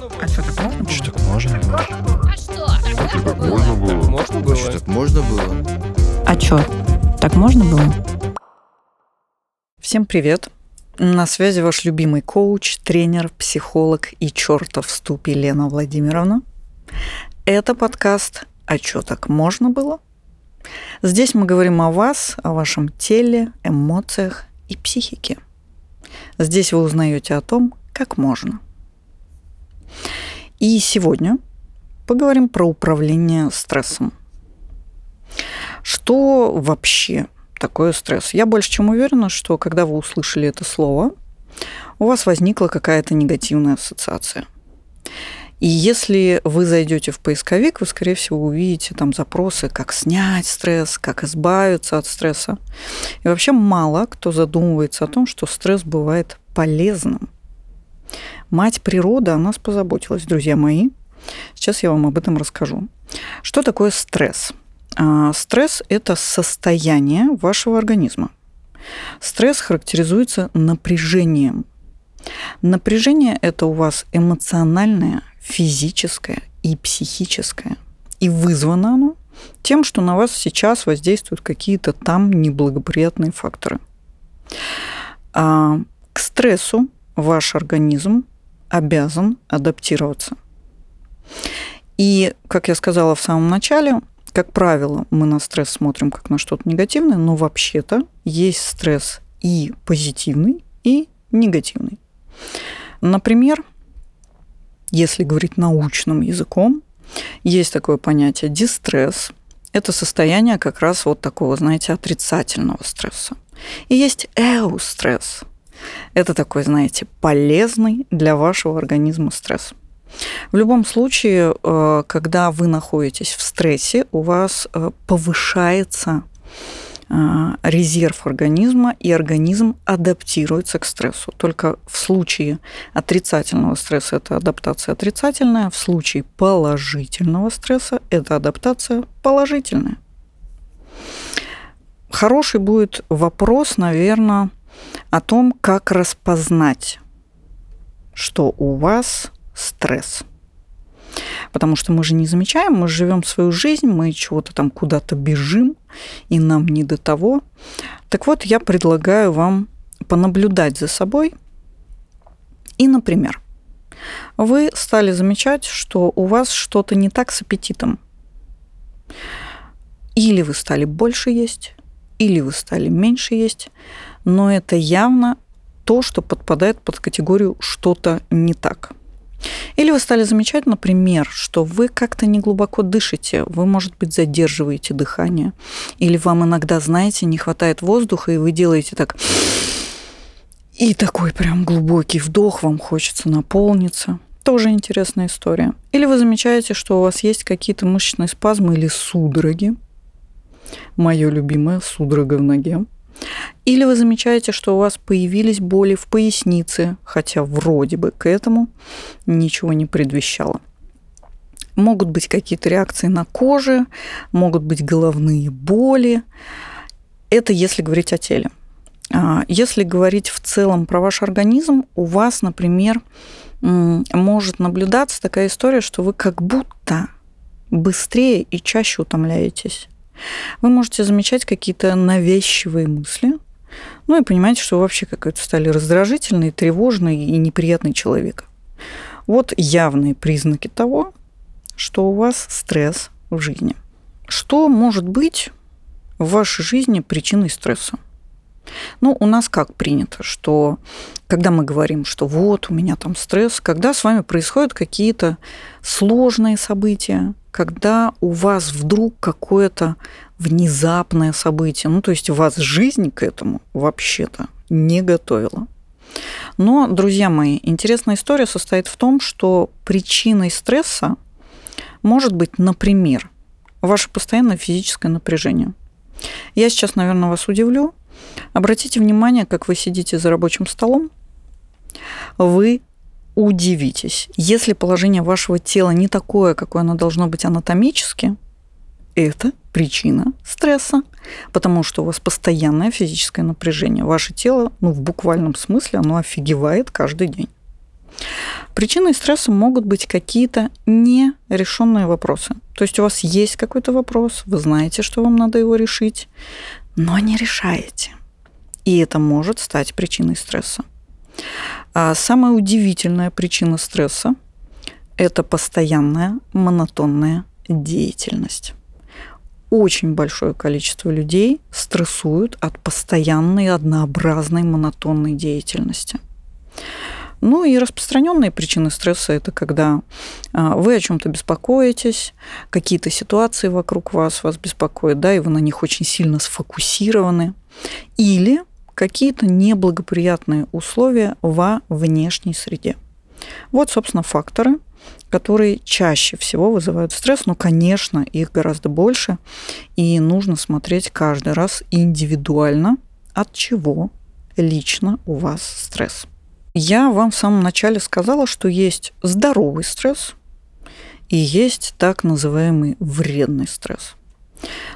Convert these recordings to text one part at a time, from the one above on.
А что, так можно было? Что так можно было? А что? Так Так можно было? Можно было? Что так можно было? А что, так можно было? Всем привет! На связи ваш любимый коуч, тренер, психолог и чертов ступи Лена Владимировна. Это подкаст «А чё так можно было?». Здесь мы говорим о вас, о вашем теле, эмоциях и психике. Здесь вы узнаете о том, как можно. И сегодня поговорим про управление стрессом. Что вообще такое стресс? Я больше чем уверена, что когда вы услышали это слово, у вас возникла какая-то негативная ассоциация. И если вы зайдете в поисковик, вы, скорее всего, увидите там запросы, как снять стресс, как избавиться от стресса. И вообще мало кто задумывается о том, что стресс бывает полезным. Мать природа о нас позаботилась, друзья мои. Сейчас я вам об этом расскажу. Что такое стресс? А, Стресс – это состояние вашего организма. Стресс характеризуется напряжением. Напряжение – это у вас эмоциональное, физическое и психическое. И вызвано оно тем, что на вас сейчас воздействуют какие-то там неблагоприятные факторы. А к стрессу ваш организм обязан адаптироваться. И, как я сказала в самом начале, как правило, мы на стресс смотрим как на что-то негативное, но вообще-то есть стресс и позитивный, и негативный. Например, если говорить научным языком, есть такое понятие дистресс. Это состояние как раз вот такого, знаете, отрицательного стресса. И есть эустресс. Это такой, знаете, полезный для вашего организма стресс. В любом случае, э, когда вы находитесь в стрессе, у вас э, повышается э, резерв организма, и организм адаптируется к стрессу. Только в случае отрицательного стресса это адаптация отрицательная, в случае положительного стресса это адаптация положительная. Хороший будет вопрос, наверное, о том, как распознать, что у вас стресс. Потому что мы же не замечаем, мы живем свою жизнь, мы чего-то там куда-то бежим, и нам не до того. Так вот, я предлагаю вам понаблюдать за собой. И, например, вы стали замечать, что у вас что-то не так с аппетитом. Или вы стали больше есть, или вы стали меньше есть, но это явно то, что подпадает под категорию что-то не так. Или вы стали замечать, например, что вы как-то не глубоко дышите, вы, может быть, задерживаете дыхание, или вам иногда, знаете, не хватает воздуха, и вы делаете так и такой прям глубокий вдох, вам хочется наполниться. Тоже интересная история. Или вы замечаете, что у вас есть какие-то мышечные спазмы или судороги. Мое любимое судорога в ноге. Или вы замечаете, что у вас появились боли в пояснице, хотя вроде бы к этому ничего не предвещало. Могут быть какие-то реакции на коже, могут быть головные боли. Это если говорить о теле. А если говорить в целом про ваш организм, у вас, например, может наблюдаться такая история, что вы как будто быстрее и чаще утомляетесь. Вы можете замечать какие-то навязчивые мысли, ну и понимаете, что вы вообще какой-то стали раздражительный, тревожный и неприятный человек. Вот явные признаки того, что у вас стресс в жизни. Что может быть в вашей жизни причиной стресса? Ну, у нас как принято, что когда мы говорим, что вот у меня там стресс, когда с вами происходят какие-то сложные события, когда у вас вдруг какое-то внезапное событие, ну, то есть вас жизнь к этому вообще-то не готовила. Но, друзья мои, интересная история состоит в том, что причиной стресса может быть, например, ваше постоянное физическое напряжение. Я сейчас, наверное, вас удивлю. Обратите внимание, как вы сидите за рабочим столом. Вы удивитесь. Если положение вашего тела не такое, какое оно должно быть анатомически, это причина стресса, потому что у вас постоянное физическое напряжение. Ваше тело, ну, в буквальном смысле, оно офигевает каждый день. Причиной стресса могут быть какие-то нерешенные вопросы. То есть у вас есть какой-то вопрос, вы знаете, что вам надо его решить, но не решаете. И это может стать причиной стресса. А самая удивительная причина стресса – это постоянная монотонная деятельность. Очень большое количество людей стрессуют от постоянной, однообразной, монотонной деятельности. Ну и распространенные причины стресса это когда а, вы о чем-то беспокоитесь, какие-то ситуации вокруг вас вас беспокоят, да, и вы на них очень сильно сфокусированы, или какие-то неблагоприятные условия во внешней среде. Вот, собственно, факторы, которые чаще всего вызывают стресс. Но, конечно, их гораздо больше, и нужно смотреть каждый раз индивидуально, от чего лично у вас стресс. Я вам в самом начале сказала, что есть здоровый стресс и есть так называемый вредный стресс.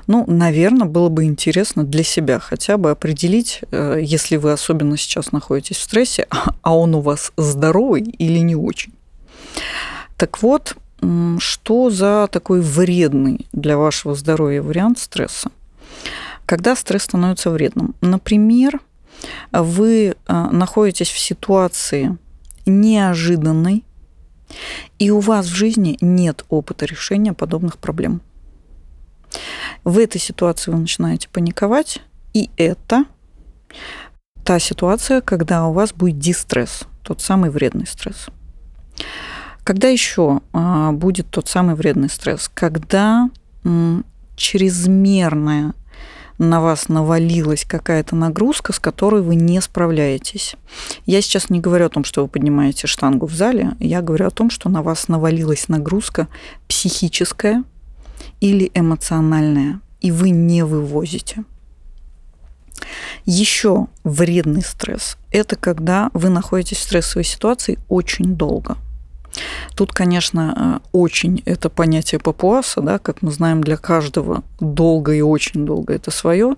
Ну, наверное, было бы интересно для себя хотя бы определить, э, если вы особенно сейчас находитесь в стрессе, а он у вас здоровый или не очень. Так вот, что за такой вредный для вашего здоровья вариант стресса? Когда стресс становится вредным. Например, вы э, находитесь в ситуации неожиданной, и у вас в жизни нет опыта решения подобных проблем. В этой ситуации вы начинаете паниковать, и это та ситуация, когда у вас будет дистресс, тот самый вредный стресс. Когда еще а, будет тот самый вредный стресс? Когда чрезмерная на вас навалилась какая-то нагрузка, с которой вы не справляетесь. Я сейчас не говорю о том, что вы поднимаете штангу в зале, я говорю о том, что на вас навалилась нагрузка психическая или эмоциональная, и вы не вывозите. Еще вредный стресс – это когда вы находитесь в стрессовой ситуации очень долго – Тут, конечно, э, очень это понятие папуаса, да, как мы знаем, для каждого долго и очень долго это свое.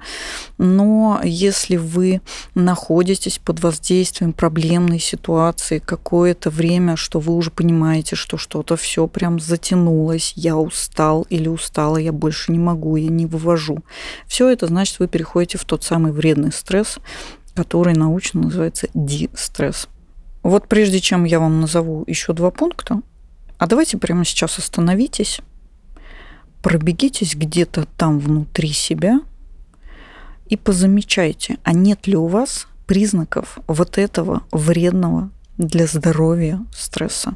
Но если вы находитесь под воздействием проблемной ситуации какое-то время, что вы уже понимаете, что что-то все прям затянулось, я устал или устала, я больше не могу, я не вывожу. Все это значит, вы переходите в тот самый вредный стресс, который научно называется дистресс. Вот прежде чем я вам назову еще два пункта, а давайте прямо сейчас остановитесь, пробегитесь где-то там внутри себя и позамечайте, а нет ли у вас признаков вот этого вредного для здоровья стресса.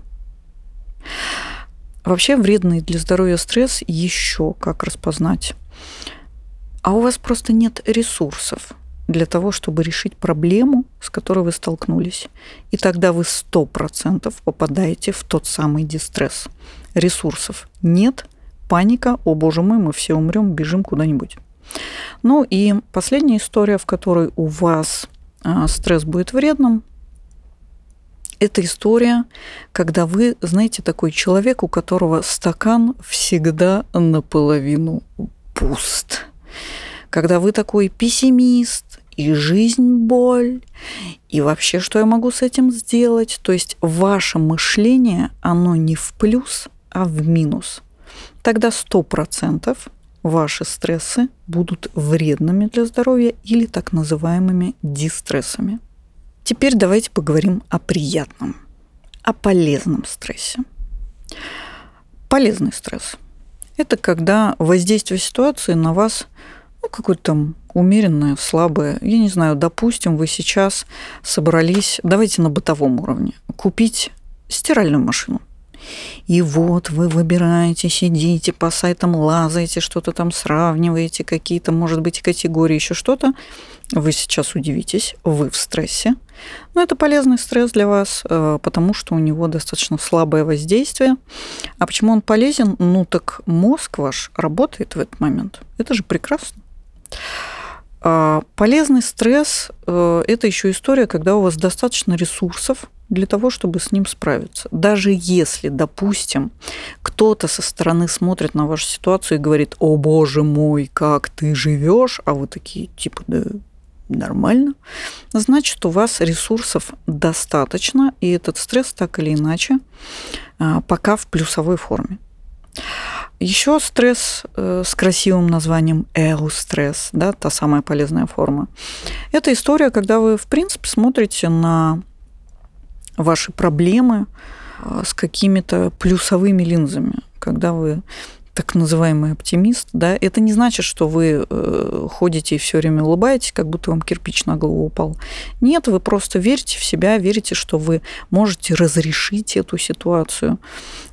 Вообще вредный для здоровья стресс еще как распознать. А у вас просто нет ресурсов для того, чтобы решить проблему, с которой вы столкнулись. И тогда вы 100% попадаете в тот самый дистресс. Ресурсов нет, паника, о боже мой, мы все умрем, бежим куда-нибудь. Ну и последняя история, в которой у вас а, стресс будет вредным, это история, когда вы, знаете, такой человек, у которого стакан всегда наполовину пуст. Когда вы такой пессимист, и жизнь боль, и вообще, что я могу с этим сделать. То есть ваше мышление, оно не в плюс, а в минус. Тогда сто процентов ваши стрессы будут вредными для здоровья или так называемыми дистрессами. Теперь давайте поговорим о приятном, о полезном стрессе. Полезный стресс – это когда воздействие ситуации на вас ну, какое-то там умеренное, слабое. Я не знаю, допустим, вы сейчас собрались, давайте на бытовом уровне, купить стиральную машину. И вот вы выбираете, сидите по сайтам, лазаете, что-то там сравниваете, какие-то, может быть, категории, еще что-то. Вы сейчас удивитесь, вы в стрессе. Но это полезный стресс для вас, э, потому что у него достаточно слабое воздействие. А почему он полезен? Ну так мозг ваш работает в этот момент. Это же прекрасно. А, полезный стресс э, – это еще история, когда у вас достаточно ресурсов для того, чтобы с ним справиться. Даже если, допустим, кто-то со стороны смотрит на вашу ситуацию и говорит, о боже мой, как ты живешь, а вы такие, типа, да нормально, значит, у вас ресурсов достаточно, и этот стресс так или иначе а, пока в плюсовой форме. Еще стресс э, с красивым названием эустресс, да, та самая полезная форма. Это история, когда вы, в принципе, смотрите на ваши проблемы э, с какими-то плюсовыми линзами, когда вы так называемый оптимист, да, это не значит, что вы э, ходите и все время улыбаетесь, как будто вам кирпич на голову упал. Нет, вы просто верите в себя, верите, что вы можете разрешить эту ситуацию.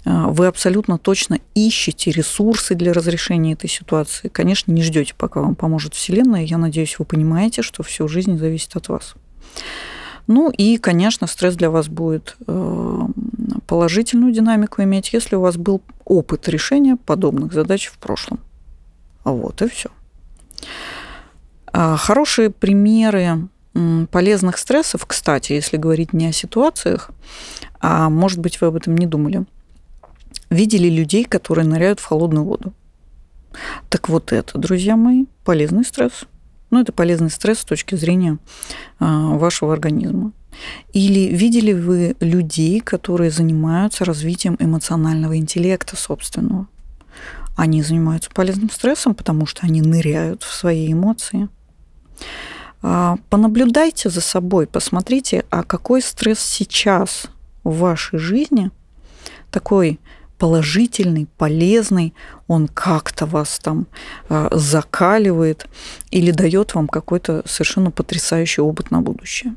Э, вы абсолютно точно ищете ресурсы для разрешения этой ситуации. Конечно, не ждете, пока вам поможет Вселенная. Я надеюсь, вы понимаете, что всю жизнь зависит от вас. Ну и, конечно, стресс для вас будет э, положительную динамику иметь, если у вас был опыт решения подобных задач в прошлом. Вот и все. А хорошие примеры полезных стрессов, кстати, если говорить не о ситуациях, а может быть, вы об этом не думали, видели людей, которые ныряют в холодную воду. Так вот это, друзья мои, полезный стресс – ну, это полезный стресс с точки зрения а, вашего организма. Или видели вы людей, которые занимаются развитием эмоционального интеллекта собственного? Они занимаются полезным стрессом, потому что они ныряют в свои эмоции. А, понаблюдайте за собой, посмотрите, а какой стресс сейчас в вашей жизни такой положительный, полезный, он как-то вас там э, закаливает или дает вам какой-то совершенно потрясающий опыт на будущее.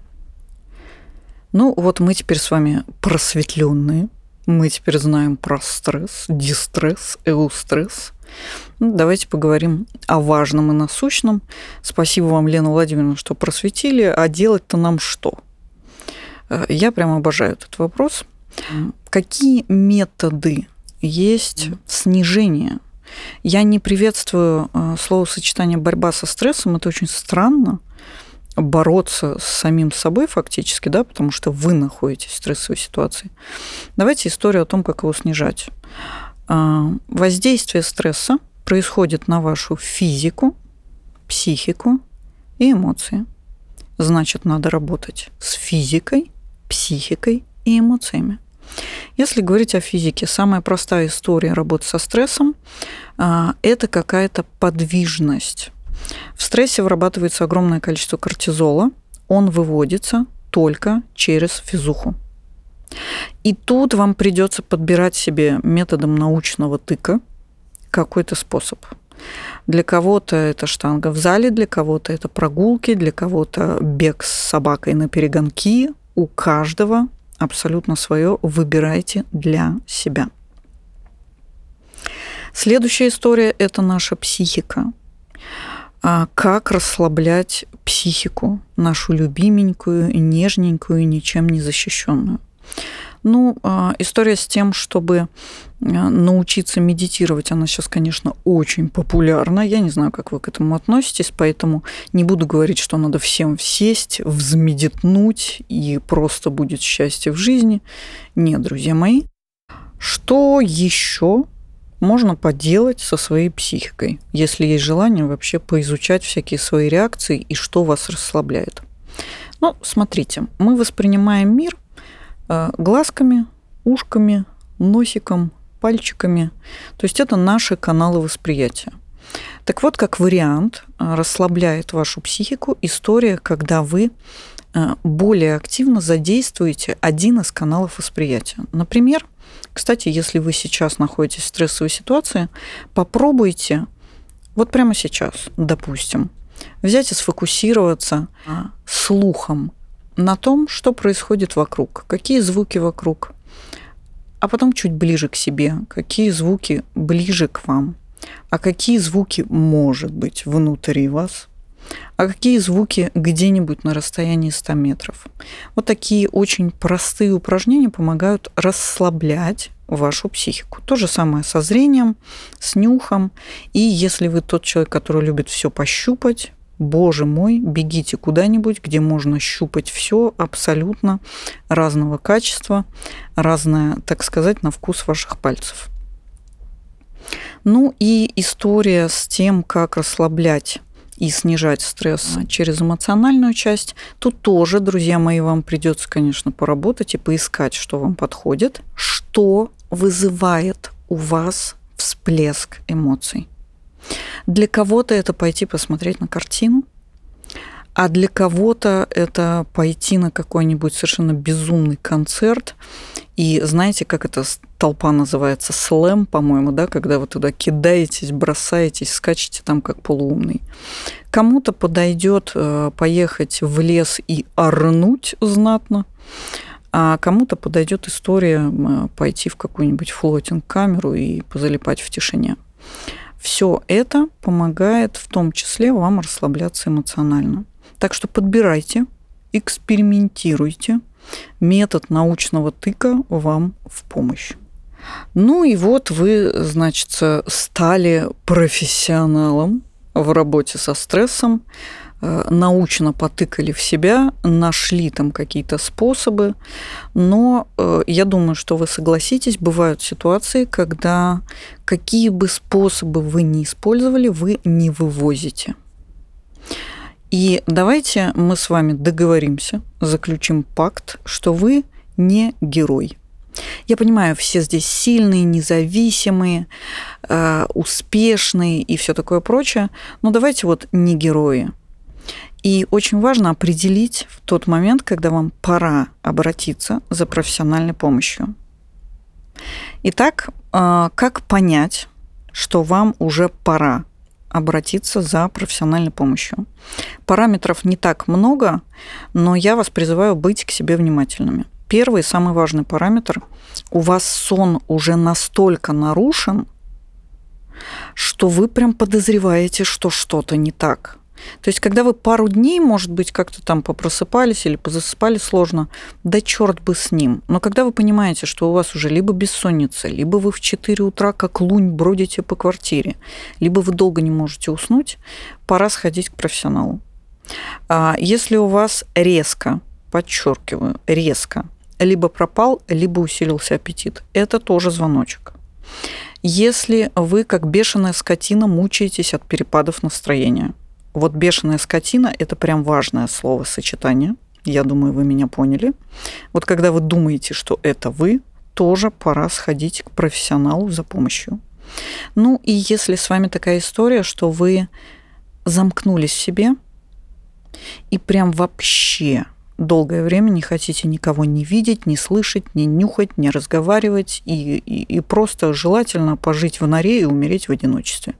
Ну, вот мы теперь с вами просветленные, мы теперь знаем про стресс, дистресс, эустресс. Ну, давайте поговорим о важном и насущном. Спасибо вам, Лена Владимировна, что просветили. А делать-то нам что? Э, я прямо обожаю этот вопрос – Какие методы есть снижение? Я не приветствую э, словосочетание борьба со стрессом. Это очень странно бороться с самим собой фактически, да, потому что вы находитесь в стрессовой ситуации. Давайте историю о том, как его снижать. А, воздействие стресса происходит на вашу физику, психику и эмоции. Значит, надо работать с физикой, психикой и эмоциями. Если говорить о физике, самая простая история работы со стрессом а, – это какая-то подвижность. В стрессе вырабатывается огромное количество кортизола, он выводится только через физуху. И тут вам придется подбирать себе методом научного тыка какой-то способ. Для кого-то это штанга в зале, для кого-то это прогулки, для кого-то бег с собакой на перегонки. У каждого абсолютно свое выбирайте для себя. Следующая история – это наша психика. А как расслаблять психику, нашу любименькую, нежненькую, ничем не защищенную. Ну, а, история с тем, чтобы а, научиться медитировать, она сейчас, конечно, очень популярна. Я не знаю, как вы к этому относитесь, поэтому не буду говорить, что надо всем сесть, взмедитнуть и просто будет счастье в жизни. Нет, друзья мои. Что еще можно поделать со своей психикой, если есть желание вообще поизучать всякие свои реакции и что вас расслабляет? Ну, смотрите, мы воспринимаем мир – глазками, ушками, носиком, пальчиками. То есть это наши каналы восприятия. Так вот, как вариант э, расслабляет вашу психику история, когда вы э, более активно задействуете один из каналов восприятия. Например, кстати, если вы сейчас находитесь в стрессовой ситуации, попробуйте вот прямо сейчас, допустим, взять и сфокусироваться слухом на том, что происходит вокруг, какие звуки вокруг, а потом чуть ближе к себе, какие звуки ближе к вам, а какие звуки, может быть, внутри вас, а какие звуки где-нибудь на расстоянии 100 метров. Вот такие очень простые упражнения помогают расслаблять вашу психику. То же самое со зрением, с нюхом. И если вы тот человек, который любит все пощупать, боже мой, бегите куда-нибудь, где можно щупать все абсолютно разного качества, разное, так сказать, на вкус ваших пальцев. Ну и история с тем, как расслаблять и снижать стресс через эмоциональную часть, тут тоже, друзья мои, вам придется, конечно, поработать и поискать, что вам подходит, что вызывает у вас всплеск эмоций. Для кого-то это пойти посмотреть на картину, а для кого-то это пойти на какой-нибудь совершенно безумный концерт. И знаете, как эта толпа называется? Слэм, по-моему, да, когда вы туда кидаетесь, бросаетесь, скачете там как полуумный. Кому-то подойдет э, поехать в лес и орнуть знатно, а кому-то подойдет история пойти в какую-нибудь флотинг-камеру и позалипать в тишине. Все это помогает в том числе вам расслабляться эмоционально. Так что подбирайте, экспериментируйте. Метод научного тыка вам в помощь. Ну и вот вы, значит, стали профессионалом в работе со стрессом, научно потыкали в себя, нашли там какие-то способы, но э, я думаю, что вы согласитесь, бывают ситуации, когда какие бы способы вы ни использовали, вы не вывозите. И давайте мы с вами договоримся, заключим пакт, что вы не герой. Я понимаю, все здесь сильные, независимые, э, успешные и все такое прочее, но давайте вот не герои. И очень важно определить в тот момент, когда вам пора обратиться за профессиональной помощью. Итак, э, как понять, что вам уже пора обратиться за профессиональной помощью. Параметров не так много, но я вас призываю быть к себе внимательными. Первый, самый важный параметр – у вас сон уже настолько нарушен, что вы прям подозреваете, что что-то не так. То есть, когда вы пару дней, может быть, как-то там попросыпались или позасыпали сложно, да черт бы с ним. Но когда вы понимаете, что у вас уже либо бессонница, либо вы в 4 утра как лунь бродите по квартире, либо вы долго не можете уснуть, пора сходить к профессионалу. А если у вас резко, подчеркиваю, резко, либо пропал, либо усилился аппетит, это тоже звоночек. Если вы, как бешеная скотина, мучаетесь от перепадов настроения – вот бешеная скотина – это прям важное слово сочетание. Я думаю, вы меня поняли. Вот когда вы думаете, что это вы, тоже пора сходить к профессионалу за помощью. Ну и если с вами такая история, что вы замкнулись в себе и прям вообще долгое время не хотите никого не видеть, не слышать, не нюхать, не разговаривать и, и, и просто желательно пожить в норе и умереть в одиночестве.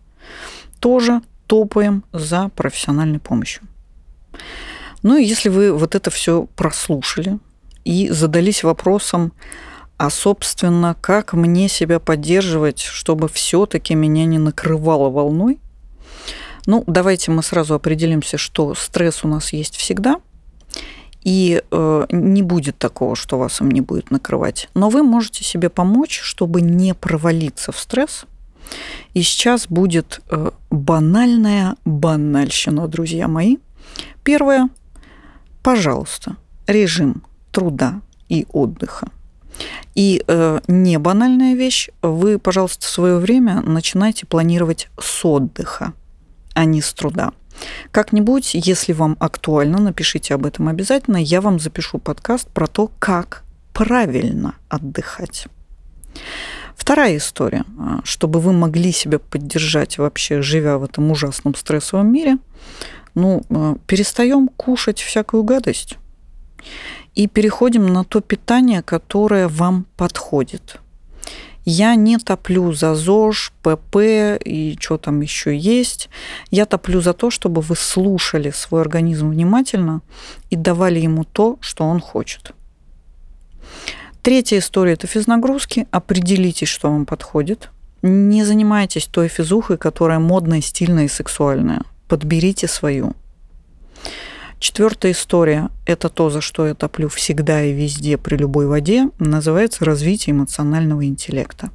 Тоже топаем за профессиональной помощью. Ну и если вы вот это все прослушали и задались вопросом, а собственно, как мне себя поддерживать, чтобы все-таки меня не накрывало волной? Ну, давайте мы сразу определимся, что стресс у нас есть всегда, и э, не будет такого, что вас им не будет накрывать. Но вы можете себе помочь, чтобы не провалиться в стресс – и сейчас будет э, банальная банальщина, друзья мои. Первое. Пожалуйста, режим труда и отдыха. И э, не банальная вещь. Вы, пожалуйста, в свое время начинайте планировать с отдыха, а не с труда. Как-нибудь, если вам актуально, напишите об этом обязательно. Я вам запишу подкаст про то, как правильно отдыхать. Вторая история, а, чтобы вы могли себя поддержать вообще, живя в этом ужасном стрессовом мире, ну, а, перестаем кушать всякую гадость и переходим на то питание, которое вам подходит. Я не топлю за ЗОЖ, ПП и что там еще есть. Я топлю за то, чтобы вы слушали свой организм внимательно и давали ему то, что он хочет. Третья история – это физнагрузки. Определитесь, что вам подходит. Не занимайтесь той физухой, которая модная, стильная и сексуальная. Подберите свою. Четвертая история – это то, за что я топлю всегда и везде при любой воде, называется развитие эмоционального интеллекта.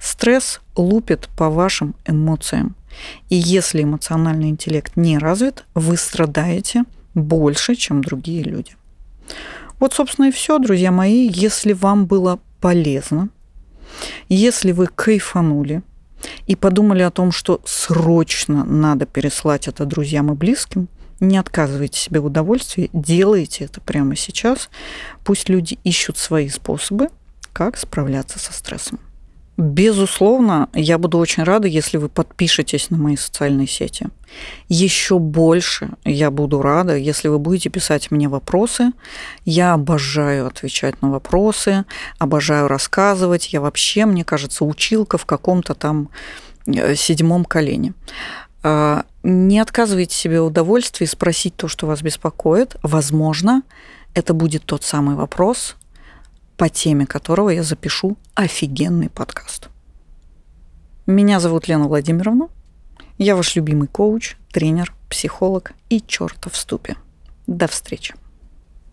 Стресс лупит по вашим эмоциям. И если эмоциональный интеллект не развит, вы страдаете больше, чем другие люди. Вот, собственно, и все, друзья мои. Если вам было полезно, если вы кайфанули, и подумали о том, что срочно надо переслать это друзьям и близким, не отказывайте себе в удовольствии, делайте это прямо сейчас. Пусть люди ищут свои способы, как справляться со стрессом. Безусловно, я буду очень рада, если вы подпишетесь на мои социальные сети. Еще больше я буду рада, если вы будете писать мне вопросы. Я обожаю отвечать на вопросы, обожаю рассказывать. Я вообще, мне кажется, училка в каком-то там э, седьмом колене. А, не отказывайте себе в удовольствии спросить то, что вас беспокоит. Возможно, это будет тот самый вопрос, по теме которого я запишу офигенный подкаст. Меня зовут Лена Владимировна. Я ваш любимый коуч, тренер, психолог и чертов в ступе. До встречи.